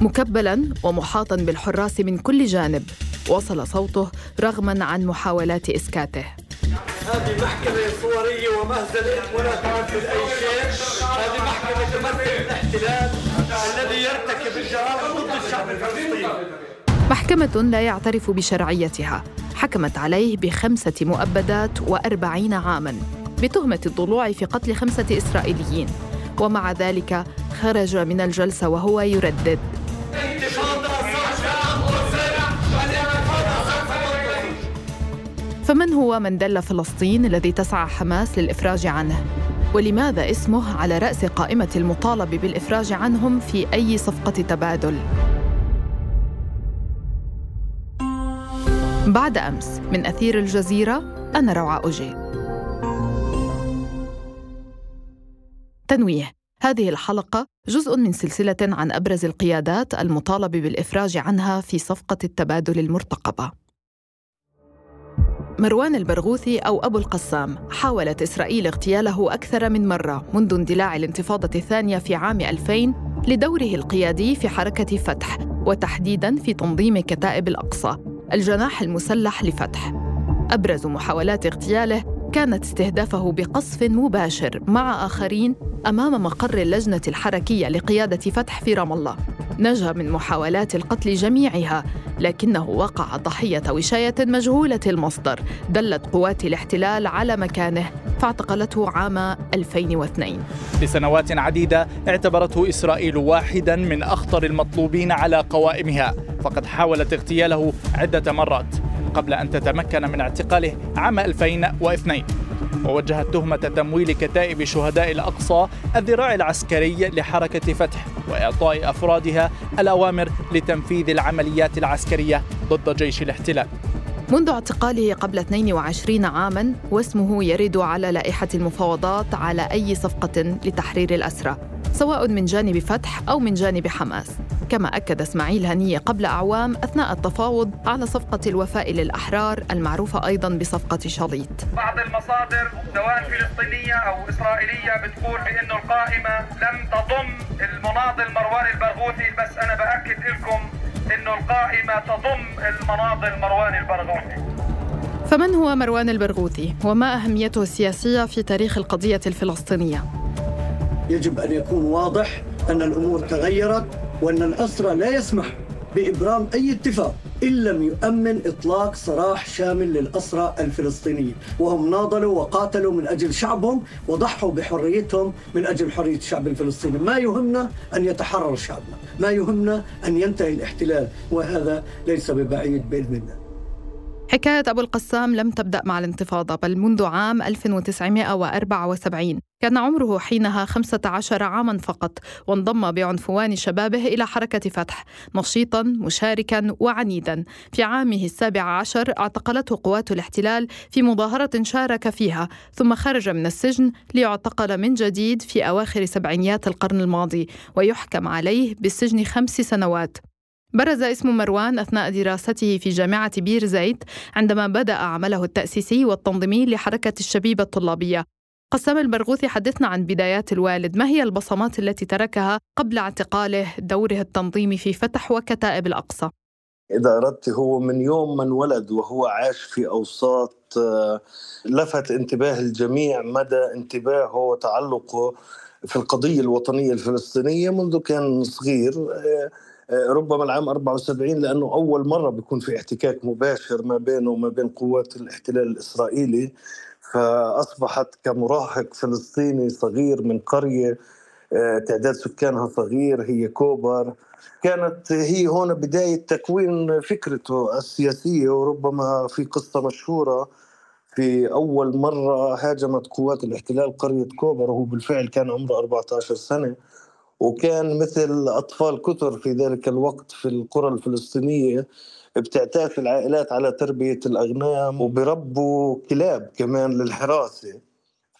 مكبلا ومحاطا بالحراس من كل جانب. وصل صوته رغما عن محاولات إسكاته. هذه محكمة صورية ومهزلة ولا تعرف أي شيء. هذه محكمة تمثل الاحتلال الذي يرتكب الجرائم ضد الشعب الفلسطيني. محكمة لا يعترف بشرعيتها. حكمت عليه بخمسة مؤبدات وأربعين عاماً بتهمة الضلوع في قتل خمسة إسرائيليين. ومع ذلك خرج من الجلسة وهو يردد. فمن هو من دل فلسطين الذي تسعى حماس للإفراج عنه؟ ولماذا اسمه على رأس قائمة المطالب بالإفراج عنهم في أي صفقة تبادل؟ بعد أمس من أثير الجزيرة أنا روعة أوجي تنويه هذه الحلقة جزء من سلسلة عن أبرز القيادات المطالب بالإفراج عنها في صفقة التبادل المرتقبة. مروان البرغوثي أو أبو القسام حاولت إسرائيل اغتياله أكثر من مرة منذ اندلاع الانتفاضة الثانية في عام 2000 لدوره القيادي في حركة فتح وتحديداً في تنظيم كتائب الأقصى الجناح المسلح لفتح. أبرز محاولات اغتياله كانت استهدافه بقصف مباشر مع آخرين أمام مقر اللجنة الحركية لقيادة فتح في رام الله. نجا من محاولات القتل جميعها لكنه وقع ضحية وشاية مجهولة المصدر دلت قوات الاحتلال على مكانه فاعتقلته عام 2002 لسنوات عديدة اعتبرته إسرائيل واحدا من أخطر المطلوبين على قوائمها فقد حاولت اغتياله عدة مرات. قبل أن تتمكن من اعتقاله عام 2002 ووجهت تهمة تمويل كتائب شهداء الأقصى الذراع العسكري لحركة فتح وإعطاء أفرادها الأوامر لتنفيذ العمليات العسكرية ضد جيش الاحتلال. منذ اعتقاله قبل 22 عاما واسمه يرد على لائحة المفاوضات على أي صفقة لتحرير الأسرى. سواء من جانب فتح أو من جانب حماس. كما أكد إسماعيل هنية قبل أعوام أثناء التفاوض على صفقة الوفاء للأحرار المعروفة أيضا بصفقة شليط بعض المصادر سواء فلسطينية أو إسرائيلية بتقول بأنه القائمة لم تضم المناضل مروان البرغوثي بس أنا بأكد لكم أنه القائمة تضم المناضل مروان البرغوثي. فمن هو مروان البرغوثي؟ وما أهميته السياسية في تاريخ القضية الفلسطينية؟ يجب أن يكون واضح أن الأمور تغيرت وأن الأسرى لا يسمح بإبرام أي اتفاق إن لم يؤمن إطلاق سراح شامل للأسرى الفلسطينيين. وهم ناضلوا وقاتلوا من أجل شعبهم وضحوا بحريتهم من أجل حرية الشعب الفلسطيني. ما يهمنا أن يتحرر شعبنا. ما يهمنا أن ينتهي الاحتلال. وهذا ليس ببعيد بإذن الله. حكاية أبو القسام لم تبدأ مع الانتفاضة بل منذ عام 1974 كان عمره حينها 15 عاما فقط وانضم بعنفوان شبابه إلى حركة فتح نشيطا مشاركا وعنيدا. في عامه السابع عشر اعتقلته قوات الاحتلال في مظاهرة شارك فيها ثم خرج من السجن ليعتقل من جديد في أواخر سبعينيات القرن الماضي ويحكم عليه بالسجن خمس سنوات. برز اسم مروان أثناء دراسته في جامعة بير زيت عندما بدأ عمله التأسيسي والتنظيمي لحركة الشبيبة الطلابية. قسام البرغوثي حدثنا عن بدايات الوالد ما هي البصمات التي تركها قبل اعتقاله دوره التنظيمي في فتح وكتائب الأقصى؟ إذا أردت هو من يوم من ولد وهو عاش في أوساط آه، لفت انتباه الجميع مدى انتباهه وتعلقه في القضية الوطنية الفلسطينية منذ كان صغير آه، ربما العام 74 لأنه أول مرة بيكون في احتكاك مباشر ما بينه وما بين قوات الاحتلال الإسرائيلي. فأصبحت كمراهق فلسطيني صغير من قرية آه، تعداد سكانها صغير هي كوبر. كانت هي هون بداية تكوين فكرته السياسية وربما في قصة مشهورة. في أول مرة هاجمت قوات الاحتلال قرية كوبر وهو بالفعل كان عمره 14 سنة. وكان مثل أطفال كثر في ذلك الوقت في القرى الفلسطينية بتعتاد العائلات على تربية الأغنام وبربوا كلاب كمان للحراسة.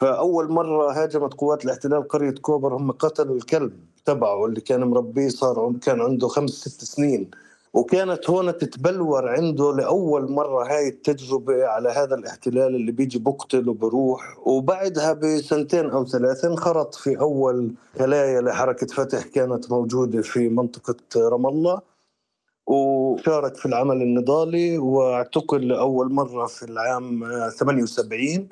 فأول مرة هاجمت قوات الاحتلال قرية كوبر هم قتلوا الكلب تبعه اللي كان مربيه صار كان عنده خمس ست سنين. وكانت هون تتبلور عنده لأول مرة هاي التجربة على هذا الاحتلال اللي بيجي بقتل وبروح. وبعدها بسنتين أو ثلاث انخرط في أول خلايا لحركة فتح كانت موجودة في منطقة رام الله وشارك في العمل النضالي واعتقل لأول مرة في العام 78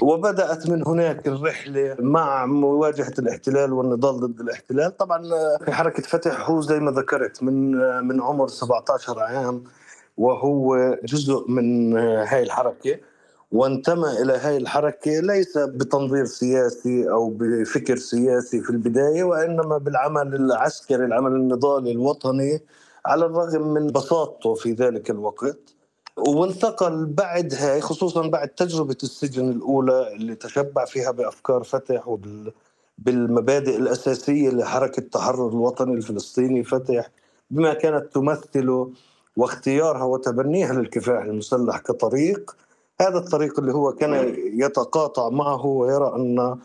وبدأت من هناك الرحلة مع مواجهة الاحتلال والنضال ضد الاحتلال. طبعا في حركة فتح هو زي ما ذكرت من من عمر 17 عام وهو جزء من هاي الحركة. وانتمى إلى هاي الحركة ليس بتنظير سياسي أو بفكر سياسي في البداية وإنما بالعمل العسكري العمل النضالي الوطني على الرغم من بساطته في ذلك الوقت. وانتقل بعد هاي خصوصا بعد تجربة السجن الأولى اللي تشبع فيها بأفكار فتح بالمبادئ الأساسية لحركة التحرر الوطني الفلسطيني فتح بما كانت تمثله واختيارها وتبنيها للكفاح المسلح كطريق هذا الطريق اللي هو كان يتقاطع معه ويرى أن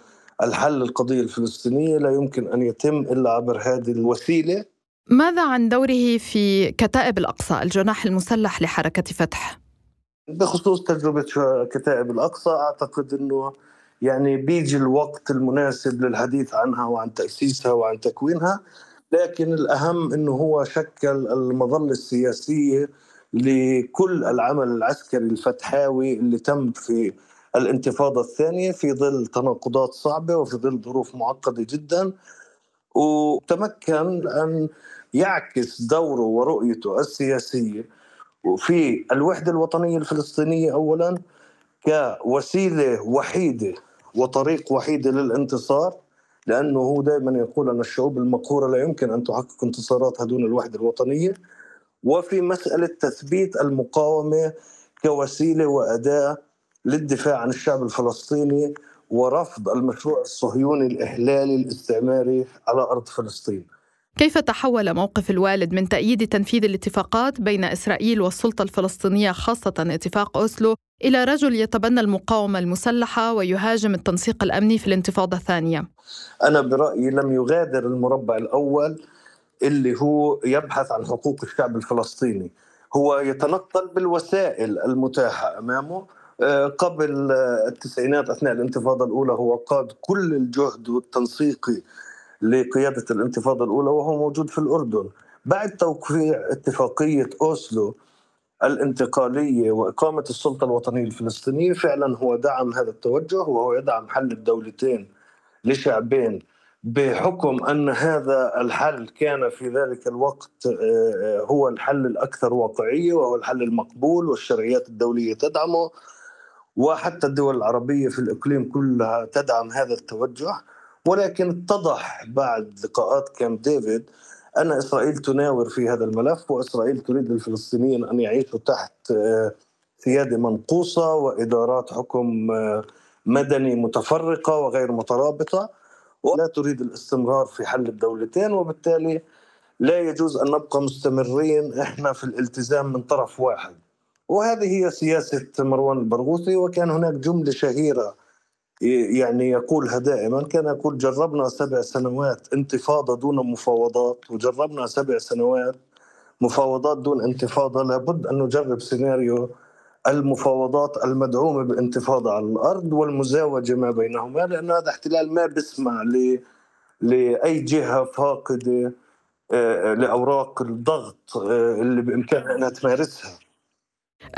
الحل القضية الفلسطينية لا يمكن أن يتم إلا عبر هذه الوسيلة. ماذا عن دوره في كتائب الأقصى الجناح المسلح لحركة فتح؟ بخصوص تجربة كتائب الأقصى أعتقد أنه يعني بيجي الوقت المناسب للحديث عنها وعن تأسيسها وعن تكوينها لكن الأهم أنه هو شكل المظلة السياسية لكل العمل العسكري الفتحاوي اللي تم في الانتفاضة الثانية في ظل تناقضات صعبة وفي ظل ظروف معقدة جدا وتمكن أن يعكس دوره ورؤيته السياسية. في الوحدة الوطنية الفلسطينية اولا كوسيلة وحيدة وطريق وحيدة للانتصار لأنه هو دائما يقول أن الشعوب المقهورة لا يمكن أن تحقق انتصاراتها دون الوحدة الوطنية. وفي مسألة تثبيت المقاومة كوسيلة وأداة للدفاع عن الشعب الفلسطيني ورفض المشروع الصهيوني الاحلالي الاستعماري على أرض فلسطين. كيف تحول موقف الوالد من تأييد تنفيذ الاتفاقات بين إسرائيل والسلطة الفلسطينية خاصة اتفاق أوسلو إلى رجل يتبنى المقاومة المسلحة ويهاجم التنسيق الأمني في الانتفاضة الثانية؟ أنا برأيي لم يغادر المربع الأول اللي هو يبحث عن حقوق الشعب الفلسطيني. هو يتنقل بالوسائل المتاحة أمامه. قبل التسعينات أثناء الانتفاضة الأولى هو قاد كل الجهد والتنسيقي لقيادة الانتفاضة الأولى وهو موجود في الأردن. بعد توقيع اتفاقية أوسلو الانتقالية وإقامة السلطة الوطنية الفلسطينية فعلا هو دعم هذا التوجه وهو يدعم حل الدولتين لشعبين بحكم أن هذا الحل كان في ذلك الوقت آه، هو الحل الأكثر واقعية وهو الحل المقبول والشرعيات الدولية تدعمه. وحتى الدول العربية في الإقليم كلها تدعم هذا التوجه ولكن اتضح بعد لقاءات كامب ديفيد أن إسرائيل تناور في هذا الملف وإسرائيل تريد للفلسطينيين أن يعيشوا تحت آه، سيادة منقوصة وإدارات حكم آه، مدني متفرقة وغير مترابطة ولا تريد الاستمرار في حل الدولتين وبالتالي لا يجوز أن نبقى مستمرين إحنا في الالتزام من طرف واحد. وهذه هي سياسة مروان البرغوثي وكان هناك جملة شهيرة يعني يقولها دائما كان يقول جربنا سبع سنوات انتفاضة دون مفاوضات وجربنا سبع سنوات مفاوضات دون انتفاضة لابد أن نجرب سيناريو المفاوضات المدعومة بانتفاضه على الأرض والمزاوجة ما بينهما لأن هذا احتلال ما بيسمع ل لأي جهة فاقدة آه، لأوراق الضغط آه، اللي بإمكانها إنها تمارسها.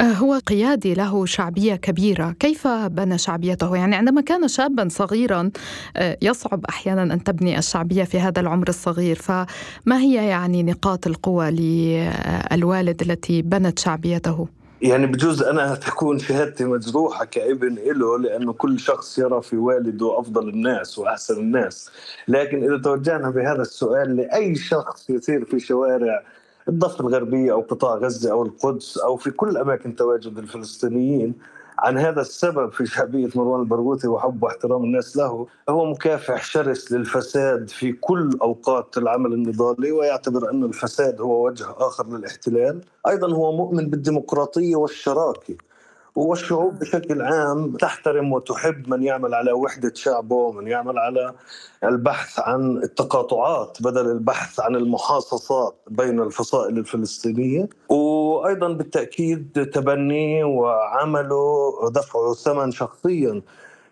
هو قيادي له شعبية كبيرة كيف بنى شعبيته؟ يعني عندما كان شابا صغيرا آه، يصعب أحيانا أن تبني الشعبية في هذا العمر الصغير فما هي يعني نقاط القوة للوالد التي بنت شعبيته؟ يعني بجوز أنا تكون شهادتي مجروحة كابن له لأنه كل شخص يرى في والده أفضل الناس وأحسن الناس، لكن إذا توجهنا بهذا السؤال لأي شخص يسير في شوارع الضفة الغربية أو قطاع غزة أو القدس أو في كل أماكن تواجد الفلسطينيين. عن هذا السبب في شعبية مروان البرغوثي وحب واحترام الناس له هو مكافح شرس للفساد في كل أوقات العمل النضالي ويعتبر أن الفساد هو وجه آخر للاحتلال. أيضا هو مؤمن بالديمقراطية والشراكة. والشعوب بشكل عام تحترم وتحب من يعمل على وحدة شعبه ومن يعمل على البحث عن التقاطعات بدل البحث عن المحاصصات بين الفصائل الفلسطينية. وأيضا بالتأكيد تبني وعمله دفعه ثمن شخصيا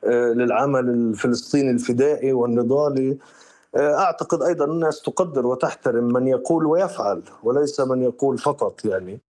آه، للعمل الفلسطيني الفدائي والنضالي. آه، أعتقد أيضا الناس تقدر وتحترم من يقول ويفعل وليس من يقول فقط يعني.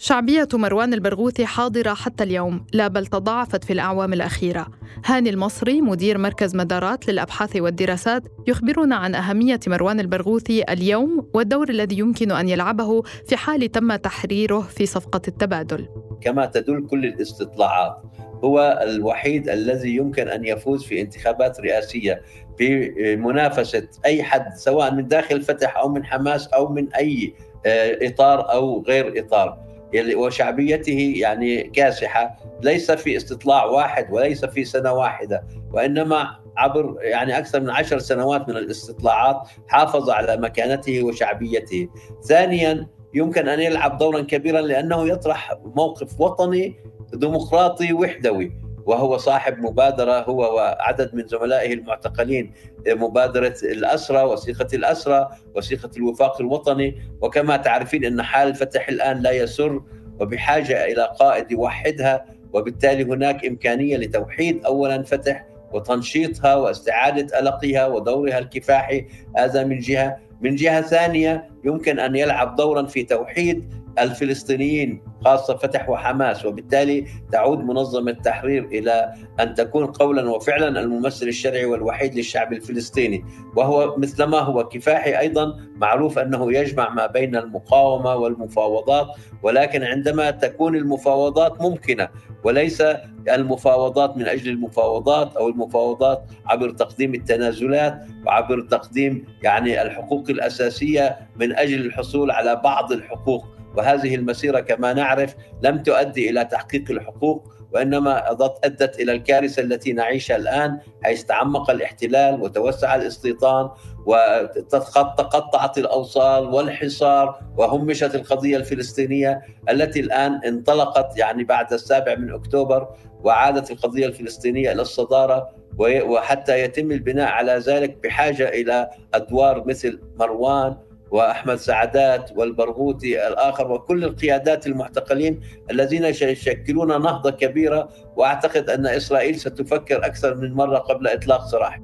شعبية مروان البرغوثي حاضرة حتى اليوم لا بل تضاعفت في الأعوام الأخيرة. هاني المصري مدير مركز مدارات للأبحاث والدراسات يخبرنا عن أهمية مروان البرغوثي اليوم والدور الذي يمكن أن يلعبه في حال تم تحريره في صفقة التبادل. كما تدل كل الاستطلاعات هو الوحيد الذي يمكن أن يفوز في انتخابات رئاسية بمنافسة أي حد سواء من داخل الفتح أو من حماس أو من أي آه، إطار أو غير إطار. وشعبيته يعني كاسحة ليس في استطلاع واحد وليس في سنة واحدة وإنما عبر يعني أكثر من عشر سنوات من الاستطلاعات حافظ على مكانته وشعبيته. ثانيا يمكن أن يلعب دورا كبيرا لأنه يطرح موقف وطني ديمقراطي وحدوي وهو صاحب مبادرة هو وعدد من زملائه المعتقلين مبادرة الأسرى وثيقة الأسرى وثيقة الوفاق الوطني. وكما تعرفين أن حال الفتح الآن لا يسر وبحاجة إلى قائد يوحدها وبالتالي هناك إمكانية لتوحيد اولا فتح وتنشيطها واستعادة القها ودورها الكفاحي هذا من جهة. من جهة ثانية يمكن أن يلعب دورا في توحيد الفلسطينيين خاصة فتح وحماس وبالتالي تعود منظمة التحرير إلى أن تكون قولا وفعلا الممثل الشرعي والوحيد للشعب الفلسطيني. وهو مثلما هو كفاحي أيضا معروف أنه يجمع ما بين المقاومة والمفاوضات ولكن عندما تكون المفاوضات ممكنة وليس المفاوضات من أجل المفاوضات أو المفاوضات عبر تقديم التنازلات وعبر تقديم يعني الحقوق الأساسية من أجل الحصول على بعض الحقوق. وهذه المسيرة كما نعرف لم تؤدي إلى تحقيق الحقوق وإنما أدت إلى الكارثة التي نعيشها الآن حيث تعمق الاحتلال وتوسع الاستيطان وتقطعت الأوصال والحصار وهمشت القضية الفلسطينية التي الآن انطلقت يعني بعد السابع من أكتوبر وعادت القضية الفلسطينية إلى الصدارة وحتى يتم البناء على ذلك بحاجة إلى أدوار مثل مروان وأحمد سعدات والبرغوثي الآخر وكل القيادات المعتقلين الذين يشكلون نهضة كبيرة وأعتقد أن إسرائيل ستفكر أكثر من مرة قبل إطلاق سراح.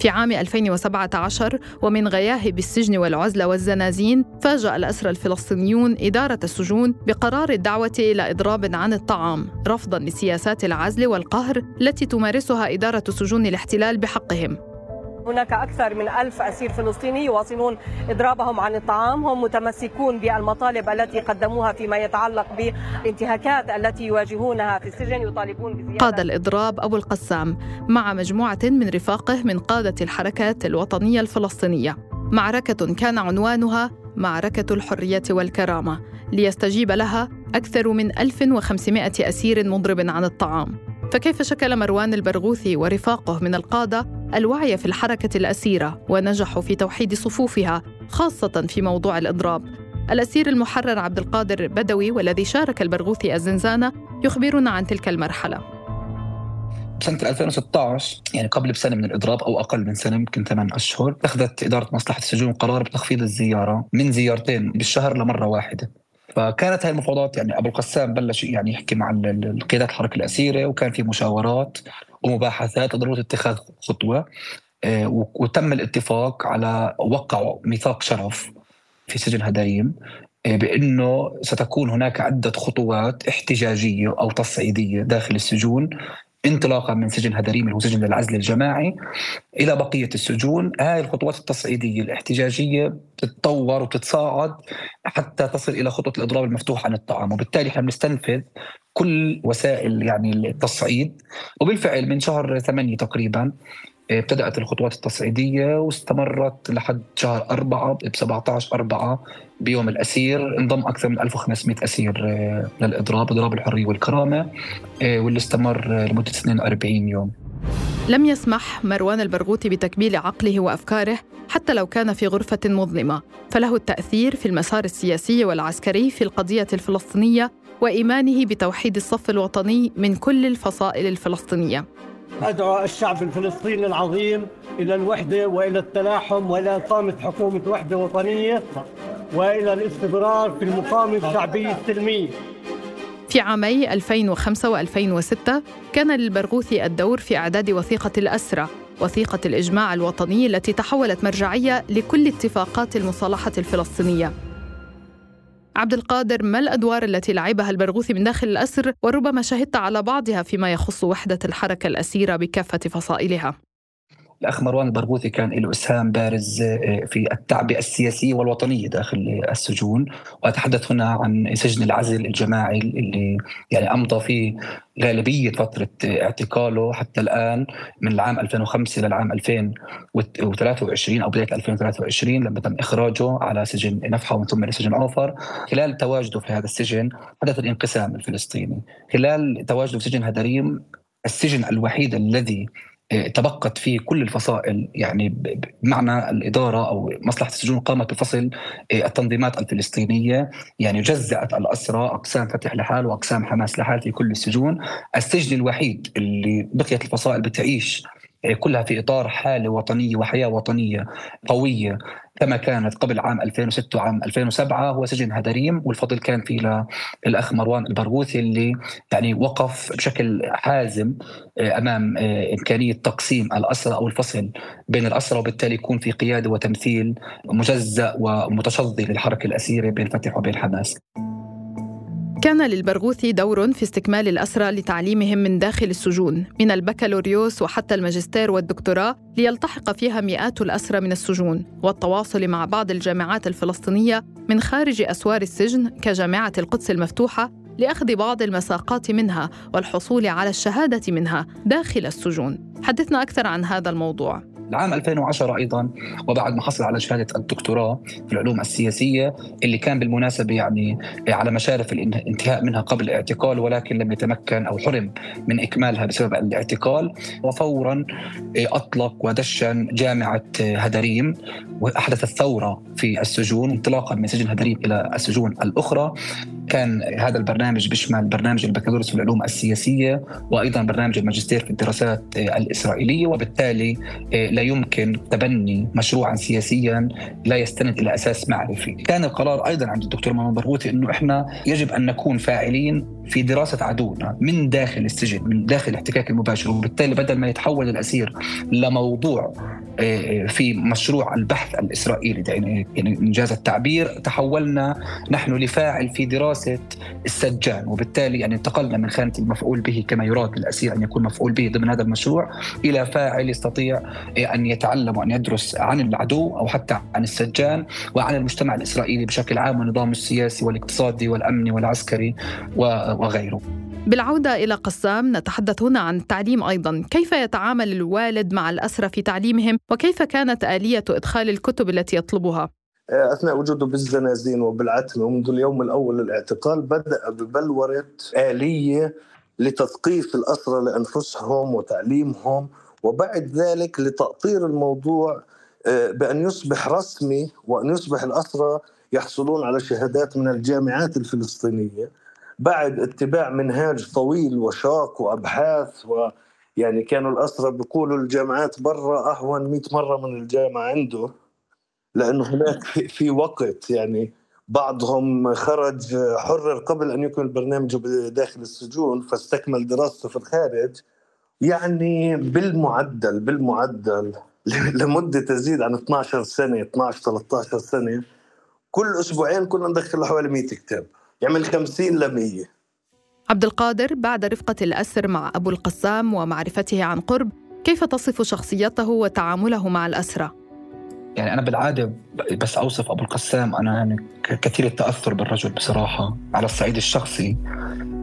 في عام 2017 ومن غياهب السجن والعزلة والزنازين فاجأ الأسرى الفلسطينيون إدارة السجون بقرار الدعوة إلى إضراب عن الطعام رفضا لسياسات العزل والقهر التي تمارسها إدارة سجون الاحتلال بحقهم هناك أكثر من ألف أسير فلسطيني يواصلون إضرابهم عن الطعام. هم متمسكون بالمطالب التي قدموها فيما يتعلق بالانتهاكات التي يواجهونها في السجن. يطالبون بزيادة قاد الإضراب أبو القسام مع مجموعة من رفاقه من قادة الحركات الوطنية الفلسطينية. معركة كان عنوانها معركة الحرية والكرامة ليستجيب لها أكثر من 1500 أسير مضرب عن الطعام. فكيف شكل مروان البرغوثي ورفاقه من القادة الوعي في الحركة الأسيرة ونجحوا في توحيد صفوفها خاصة في موضوع الإضراب. الأسير المحرر عبد القادر بدوي والذي شارك البرغوثي الزنزانة يخبرنا عن تلك المرحلة. سنة 2016 يعني قبل بسنة من الإضراب أو أقل من سنة يمكن ثمان أشهر أخذت إدارة مصلحة السجون قرار بتخفيض الزيارة من زيارتين بالشهر لمرة واحدة. فكانت هاي المفاوضات يعني أبو القسام بلش يعني يحكي مع القيادات الحركة الأسيرة وكان في مشاورات ومباحثات ضروره اتخاذ خطوة آه، وتم الاتفاق على وقعوا ميثاق شرف في سجن هدايم آه، بأنه ستكون هناك عدة خطوات احتجاجية أو تصعيدية داخل السجون انطلاقا من سجن هدريم اللي هو سجن العزل الجماعي إلى بقية السجون، هاي الخطوات التصعيدية الاحتجاجية تتطور وتتصاعد حتى تصل إلى خطوة الإضراب المفتوح عن الطعام، وبالتالي إحنا بنستنفذ كل وسائل يعني التصعيد. وبالفعل من شهر ثمانية تقريبا ابتدأت الخطوات التصعيدية واستمرت لحد شهر أربعة ب 17 أربعة بيوم الأسير. انضم أكثر من 1500 أسير آه، للإضراب إضراب الحرية والكرامة آه، واللي استمر لمدة 42 يوم. لم يسمح مروان البرغوثي بتكبيل عقله وأفكاره حتى لو كان في غرفة مظلمة. فله التأثير في المسار السياسي والعسكري في القضية الفلسطينية وإيمانه بتوحيد الصف الوطني من كل الفصائل الفلسطينية. أدعو الشعب الفلسطيني العظيم إلى الوحدة وإلى التلاحم وإلى إقامة حكومة وحدة وطنية وإلى الاستمرار في المقاومة الشعبية السلمية في عامي 2005 و2006 كان للبرغوثي الدور في إعداد وثيقة الأسرة وثيقة الإجماع الوطني التي تحولت مرجعية لكل اتفاقات المصالحة الفلسطينية. عبد القادر ما الأدوار التي لعبها البرغوثي من داخل الأسر؟ وربما شهدت على بعضها فيما يخص وحدة الحركة الأسيرة بكافة فصائلها. الأخ مروان البرغوثي كان له إسهام بارز آه، في التعبئة السياسية والوطنية داخل السجون. وأتحدث هنا عن سجن العزل الجماعي اللي يعني أمضى فيه غالبية فترة اعتقاله حتى الآن من العام 2005 للعام 2023 أو بداية 2023 لما تم إخراجه على سجن نفحة ومن ثم لسجن أوفر. خلال تواجده في هذا السجن حدث الانقسام الفلسطيني. خلال تواجده في سجن هدريم السجن الوحيد الذي تبقت فيه كل الفصائل يعني بمعنى الإدارة أو مصلحة السجون قامت بفصل آه، التنظيمات الفلسطينية يعني جزأت الأسرى أقسام فتح لحال وأقسام حماس لحال في كل السجون. السجن الوحيد اللي بقيت الفصائل بتعيش كلها في إطار حاله وطنيه وحياة وطنية قوية كما كانت قبل عام 2006 وعام 2007 هو سجن هدريم والفضل كان في للاخ مروان البرغوثي اللي يعني وقف بشكل حازم آه، أمام آه، إمكانية تقسيم الأسرى أو الفصل بين الأسرى وبالتالي يكون في قيادة وتمثيل مجزأ ومتشظي للحركة الأسيرة بين فتح وبين حماس. كان للبرغوثي دور في استكمال الأسرى لتعليمهم من داخل السجون من البكالوريوس وحتى الماجستير والدكتوراه ليلتحق فيها مئات الأسرى من السجون والتواصل مع بعض الجامعات الفلسطينية من خارج أسوار السجن كجامعة القدس المفتوحة لأخذ بعض المساقات منها والحصول على الشهادة منها داخل السجون. حدثنا أكثر عن هذا الموضوع. العام 2010 أيضا وبعد ما حصل على شهادة الدكتوراه في العلوم السياسية اللي كان بالمناسبة يعني على مشارف الانتهاء منها قبل الاعتقال ولكن لم يتمكن أو حرم من إكمالها بسبب الاعتقال. وفورا أطلق ودشن جامعة هدريم وأحدث ثوره في السجون انطلاقا من سجن هدريم إلى السجون الأخرى. كان هذا البرنامج بيشمل برنامج البكالوريوس في العلوم السياسية وأيضا برنامج الماجستير في الدراسات الإسرائيلية وبالتالي لا يمكن تبني مشروعا سياسيا لا يستند إلى أساس معرفي. كان القرار أيضا عند الدكتور محمد برغوثي إنه إحنا يجب أن نكون فاعلين في دراسة عدونا من داخل السجن، من داخل الاحتكاك المباشر، وبالتالي بدل ما يتحول الأسير لموضوع آه، في مشروع البحث الإسرائيلي يعني إنجاز التعبير تحولنا نحن لفاعل في دراسه السجان وبالتالي يعني انتقلنا من خانة المفعول به كما يراد للأسير أن يكون مفعول به ضمن هذا المشروع إلى فاعل يستطيع أن يتعلم وأن يدرس عن العدو أو حتى عن السجان وعن المجتمع الإسرائيلي بشكل عام ونظامه السياسي والاقتصادي والأمني والعسكري وغيره. بالعودة إلى قسام نتحدث هنا عن التعليم أيضا. كيف يتعامل الوالد مع الأسرة في تعليمهم؟ وكيف كانت آلية إدخال الكتب التي يطلبها؟ أثناء وجوده بالزنازين وبالعتمة ومنذ اليوم الأول للاعتقال بدأ ببلورة آلية لتثقيف الأسرى لأنفسهم وتعليمهم وبعد ذلك لتأطير الموضوع آه، بأن يصبح رسمي وأن يصبح الأسرى يحصلون على شهادات من الجامعات الفلسطينية. بعد اتباع منهاج طويل وشاق وأبحاث و يعني كانوا الأسرى بيقولوا الجامعات برا أهون 100 مرة من الجامعة عنده. لأنه هناك في وقت يعني بعضهم خرج حرر قبل أن يكمل برنامجه داخل السجون فاستكمل دراسته في الخارج. يعني بالمعدل بالمعدل لمدة تزيد عن 12 سنة 12 13 سنة كل أسبوعين كنا ندخل حوالي 100 كتاب. يعمل 50 ل 100 عبد القادر بعد رفقة الأسر مع أبو القسام ومعرفته عن قرب كيف تصف شخصيته وتعامله مع الأسرة؟ يعني أنا بالعادة بس أوصف أبو القسام أنا يعني كثير التأثر بالرجل بصراحة على الصعيد الشخصي.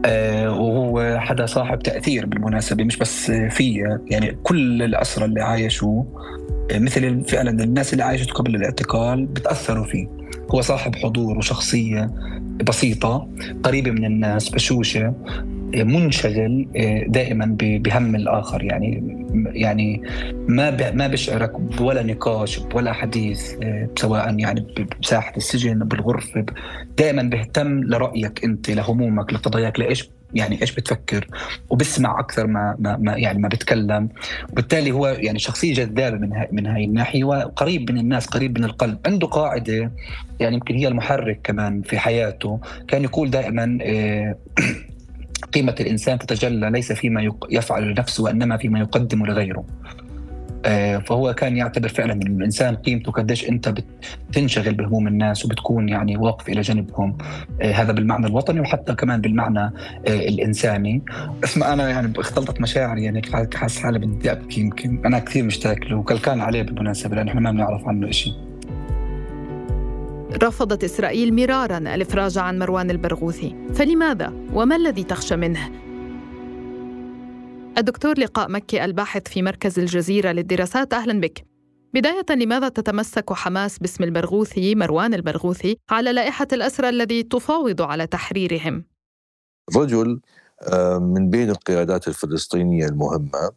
آه، وهو حدا صاحب تأثير بالمناسبة مش بس فيا. يعني كل الأسرى اللي عايشوا مثل فعلا الناس اللي عايشت قبل الاعتقال بتأثروا فيه. هو صاحب حضور وشخصية بسيطة قريبة من الناس بشوشة آه، منشغل دائما بهم الآخر. يعني يعني ما ما بيشعرك بولا نقاش ولا حديث آه، سواء يعني بساحة السجن بالغرفة دائما بيهتم لرأيك أنت لهمومك لقضاياك لإيش يعني إيش بتفكر؟ وبسمع أكثر ما ما, ما يعني ما بتكلم. وبالتالي هو يعني شخصية جذابة من هاي من هاي الناحية وقريب من الناس قريب من القلب. عنده قاعدة يعني يمكن هي المحرك كمان في حياته. كان يقول دائما آه، قيمة الإنسان تتجلى ليس فيما يفعل لنفسه وإنما فيما يقدم لغيره. فهو كان يعتبر فعلا ان الإنسان قيمته قديش أنت بتنشغل بهموم الناس وبتكون يعني واقف إلى جانبهم. آه، هذا بالمعنى الوطني وحتى كمان بالمعنى آه، الإنساني. اسمع أنا يعني اختلطت مشاعري يعني حاسس حالي بدي ابكي يمكن. أنا كثير مشتاق له وكلكان عليه بالمناسبة لأنه إحنا ما بنعرف عنه شيء رفضت إسرائيل مرارا الإفراج عن مروان البرغوثي. فلماذا؟ وما الذي تخشى منه؟ الدكتور لقاء مكي الباحث في مركز الجزيرة للدراسات أهلا بك بداية لماذا تتمسك حماس باسم البرغوثي مروان البرغوثي على لائحة الأسرى الذي تفاوض على تحريرهم؟ رجل آه، من بين القيادات الفلسطينية المهمة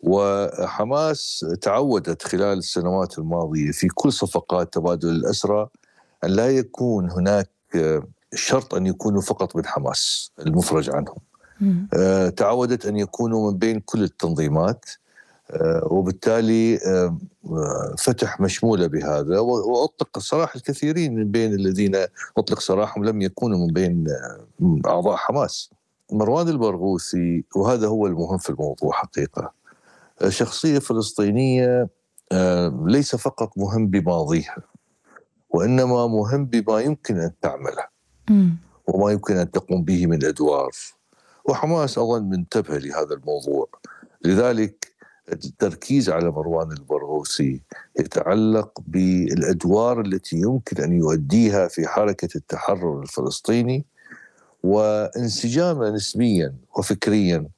وحماس تعودت خلال السنوات الماضية في كل صفقات تبادل الأسرى أن لا يكون هناك آه، شرط أن يكونوا فقط من حماس المفرج عنهم تعودت أن يكونوا من بين كل التنظيمات آه، وبالتالي فتح مشمولة بهذا وأطلق صراحة الكثيرين من بين الذين أطلق سراحهم لم يكونوا من بين أعضاء حماس. مروان البرغوثي وهذا هو المهم في الموضوع حقيقة. شخصية فلسطينية ليس فقط مهم بماضيها وإنما مهم بما يمكن أن تعمله وما يمكن أن تقوم به من أدوار. وحماس أظن منتبه لهذا الموضوع. لذلك التركيز على مروان البرغوثي يتعلق بالأدوار التي يمكن أن يؤديها في حركة التحرر الفلسطيني وانسجامه نسبيا وفكريا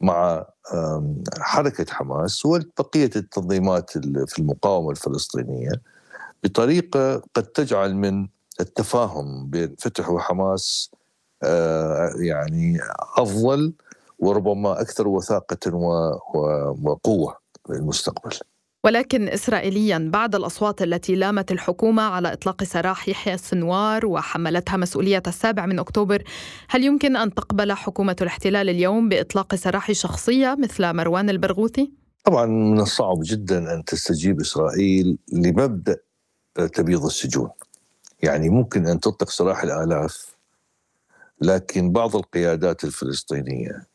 مع حركة حماس وبقية التنظيمات في المقاومة الفلسطينية بطريقة قد تجعل من التفاهم بين فتح وحماس يعني أفضل وربما أكثر وثاقة وقوة للمستقبل. ولكن اسرائيليا بعد الأصوات التي لامت الحكومة على إطلاق سراح يحيى السنوار وحملتها مسؤولية السابع من أكتوبر، هل يمكن أن تقبل حكومة الاحتلال اليوم بإطلاق سراح شخصية مثل مروان البرغوثي؟ طبعا من الصعب جدا أن تستجيب إسرائيل لمبدأ تبييض السجون يعني ممكن أن تطلق سراح الآلاف لكن بعض القيادات الفلسطينية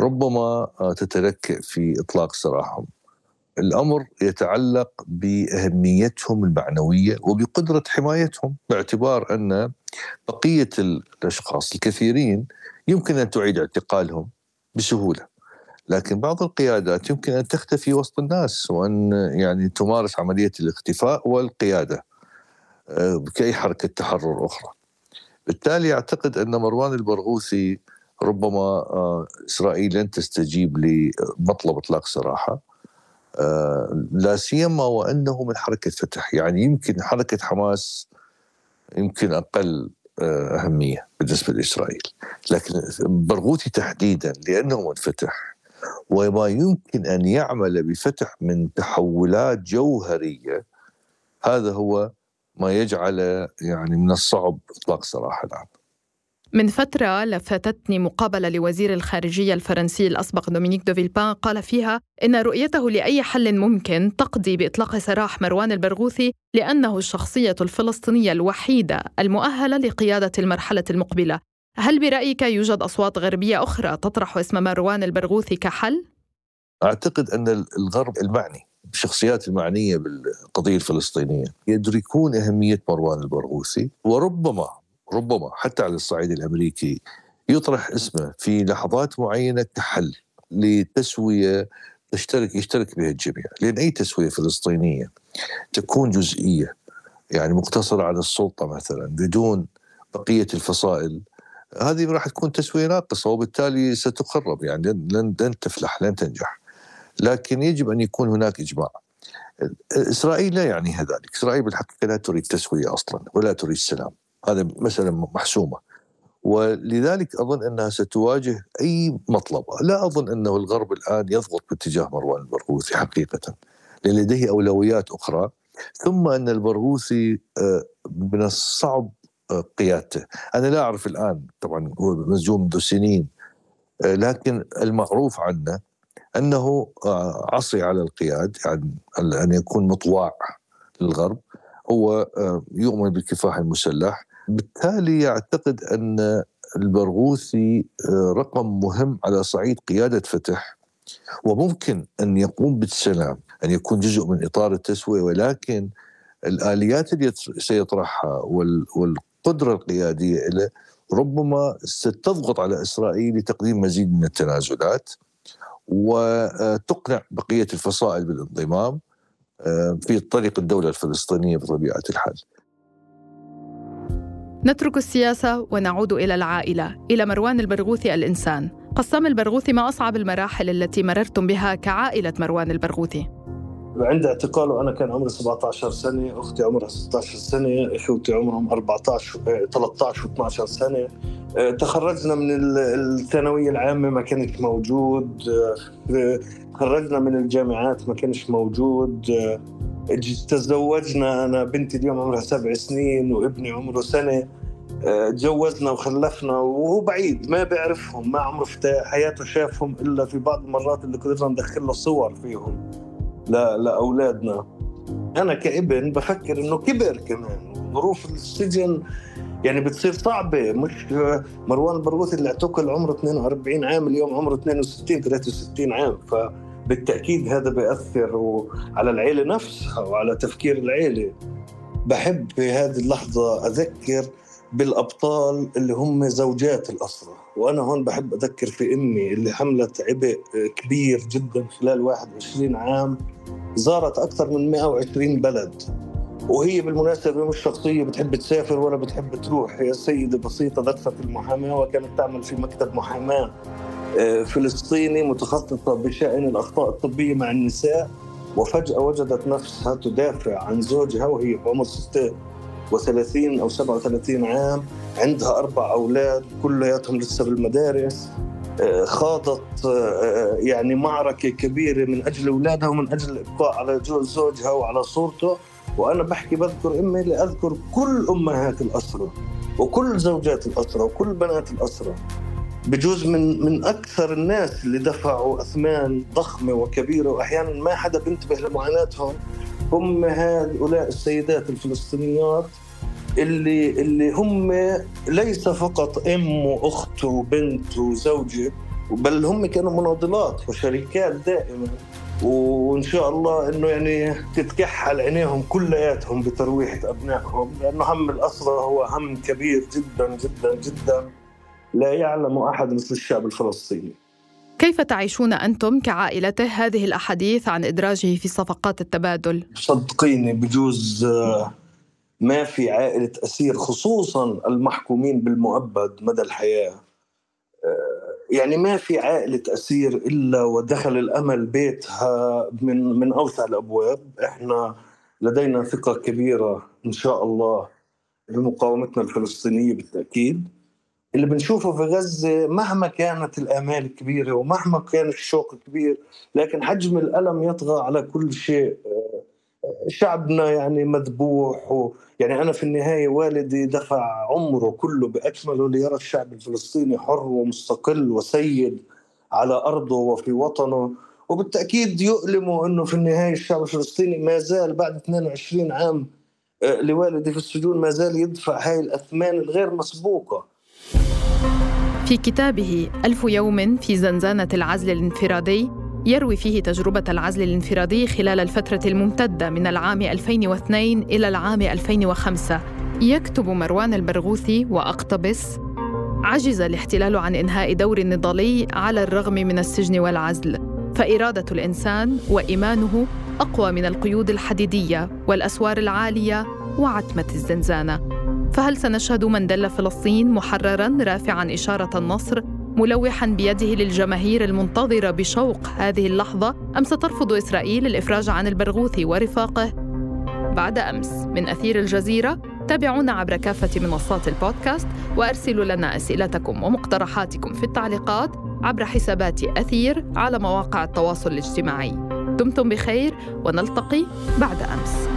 ربما تتلكئ في إطلاق سراحهم. الأمر يتعلق بأهميتهم المعنوية وبقدرة حمايتهم باعتبار أن بقية الأشخاص الكثيرين يمكن أن تعيد اعتقالهم بسهولة. لكن بعض القيادات يمكن أن تختفي وسط الناس وأن يعني تمارس عملية الاختفاء والقيادة كأي حركة تحرر أخرى. بالتالي أعتقد أن مروان البرغوثي ربما آه، إسرائيل لن تستجيب لمطلب إطلاق سراحة. آه، لا سيما وأنه من حركة فتح. يعني يمكن حركة حماس يمكن أقل آه، أهمية بالنسبة لإسرائيل. لكن برغوثي تحديدا لأنه منفتح. وما يمكن أن يعمل بفتح من تحولات جوهرية هذا هو ما يجعل يعني من الصعب إطلاق سراح الان. من فترة لفتتني مقابلة لوزير الخارجية الفرنسي الأسبق دومينيك دوفيلبان قال فيها إن رؤيته لأي حل ممكن تقضي بإطلاق سراح مروان البرغوثي لأنه الشخصية الفلسطينية الوحيدة المؤهلة لقيادة المرحلة المقبلة هل برأيك يوجد أصوات غربية أخرى تطرح اسم مروان البرغوثي كحل؟ أعتقد أن الغرب المعني الشخصيات المعنية بالقضية الفلسطينية يدركون أهمية مروان البرغوثي وربما ربما حتى على الصعيد الأمريكي يطرح اسمه في لحظات معينة كحل لتسوية تشترك يشترك بها الجميع، لأن أي تسوية فلسطينية تكون جزئية يعني مقتصرة على السلطة مثلا بدون بقية الفصائل هذه راح تكون تسوية ناقصة وبالتالي ستخرب يعني لن لن تفلح لن تنجح. لكن يجب أن يكون هناك إجماع. إسرائيل لا يعنيها ذلك، إسرائيل بالحقيقة لا تريد تسوية أصلا ولا تريد سلام، هذا مسألة محسومة. ولذلك أظن أنها ستواجه أي مطلب، لا أظن أنه الغرب الآن يضغط باتجاه مروان البرغوثي حقيقة، لأن لديه أولويات أخرى، ثم أن البرغوثي آه، من الصعب آه، قيادته، أنا لا أعرف الآن طبعا هو مسجون منذ سنين آه، لكن المعروف عنه أنه عصي على القياد يعني أن يكون مطواع للغرب. هو يؤمن بالكفاح المسلح. بالتالي يعتقد أن البرغوثي آه، رقم مهم على صعيد قيادة فتح. وممكن أن يقوم بالسلام أن يكون جزء من إطار التسوية. ولكن الآليات اللي سيطرحها والقدرة القيادية له ربما ستضغط على إسرائيل لتقديم مزيد من التنازلات. وتقنع بقية الفصائل بالانضمام آه، في طريق الدولة الفلسطينية بطبيعة الحال. نترك السياسة ونعود إلى العائلة إلى مروان البرغوثي الإنسان قسام البرغوثي ما أصعب المراحل التي مررتم بها كعائلة مروان البرغوثي؟ عند اعتقاله أنا كان عمري 17 سنة أختي عمرها 16 سنة إخوتي عمرهم 14 13 و12 سنة. آه، تخرجنا من الثانوية العامة ما كانت موجود آه، تخرجنا من الجامعات ما كانش موجود آه، تزوجنا أنا بنتي اليوم عمرها سبع سنين وابني عمره سنة. آه، تجوزنا وخلفنا وهو بعيد ما بيعرفهم ما عمره في حياته شافهم إلا في بعض المرات اللي كنا ندخل له صور فيهم. لاولادنا أنا كابن بفكر إنه كبر كمان. ظروف السجن يعني بتصير صعبة. مش مروان البرغوثي اللي اعتقل عمره 42 عام اليوم عمره 62 63 عام. ف بالتاكيد هذا بيأثر على العيلة نفسها وعلى تفكير العيلة. بحب في هذه اللحظة أذكر بالأبطال اللي هم زوجات الاسرى وأنا هون بحب أذكر في امي اللي حملت عبء كبير جدا خلال 21 عام زارت أكثر من 120 بلد. وهي بالمناسبة مش شخصية بتحب تسافر ولا بتحب تروح هي سيدة بسيطة درست المحاماة وكانت تعمل في مكتب محاماة آه، فلسطيني متخصصة بشأن الأخطاء الطبية مع النساء وفجأة وجدت نفسها تدافع عن زوجها وهي بعمر 36 أو 37 عام. عندها أربع أولاد كلياتهم لسه بالمدارس آه، خاضت آه، يعني معركة كبيرة من أجل أولادها ومن أجل الإبقاء على زوجها وعلى صورته. وأنا بحكي بذكر أمي لأذكر كل أمهات الأسرة وكل زوجات الأسرة وكل بنات الأسرة. بجوز من من أكثر الناس اللي دفعوا أثمان ضخمة وكبيرة وأحيانا ما حدا بينتبه لمعاناتهم هم هؤلاء السيدات الفلسطينيات. اللي اللي هم ليس فقط أم وأخت وبنت وزوجه بل هم كانوا مناضلات وشركات دائما وإن شاء الله إنه يعني تتكحل عينيهم كلياتهم بترويحه أبنائهم لأنه هم الاسرى هو هم كبير جدا جدا جدا لا يعلم أحد مثل الشعب الفلسطيني. كيف تعيشون أنتم كعائلته هذه الأحاديث عن إدراجه في صفقات التبادل؟ صدقيني بجوز آه، ما في عائلة أسير خصوصا المحكومين بالمؤبد مدى الحياة. آه، يعني ما في عائلة أسير إلا ودخل الأمل بيتها من من أوسع الأبواب. إحنا لدينا ثقة كبيرة إن شاء الله بمقاومتنا الفلسطينية بالتأكيد. اللي بنشوفه في غزة مهما كانت الآمال كبيرة ومهما كان الشوق كبير لكن حجم الألم يطغى على كل شيء. شعبنا يعني مذبوح و يعني أنا في النهاية والدي دفع عمره كله بأكمله ليرى الشعب الفلسطيني حر ومستقل وسيد على أرضه وفي وطنه وبالتأكيد يؤلمه أنه في النهاية الشعب الفلسطيني ما زال بعد 22 عام آه، لوالدي في السجون ما زال يدفع هاي الأثمان الغير مسبوقة. في كتابه ألف يوم في زنزانة العزل الانفرادي يروي فيه تجربة العزل الانفرادي خلال الفترة الممتدة من العام 2002 إلى العام 2005 يكتب مروان البرغوثي وأقتبس عجز الاحتلال عن إنهاء دور النضالي على الرغم من السجن والعزل فإرادة الإنسان وإيمانه أقوى من القيود الحديدية والأسوار العالية وعتمة الزنزانة. فهل سنشهد من دل فلسطين محررا رافعا إشارة النصر ملوحا بيده للجماهير المنتظرة بشوق هذه اللحظة أم سترفض إسرائيل الإفراج عن البرغوثي ورفاقه؟ بعد أمس من أثير الجزيرة تابعونا عبر كافة منصات البودكاست وأرسلوا لنا أسئلتكم ومقترحاتكم في التعليقات عبر حسابات أثير على مواقع التواصل الاجتماعي. دمتم بخير ونلتقي بعد أمس.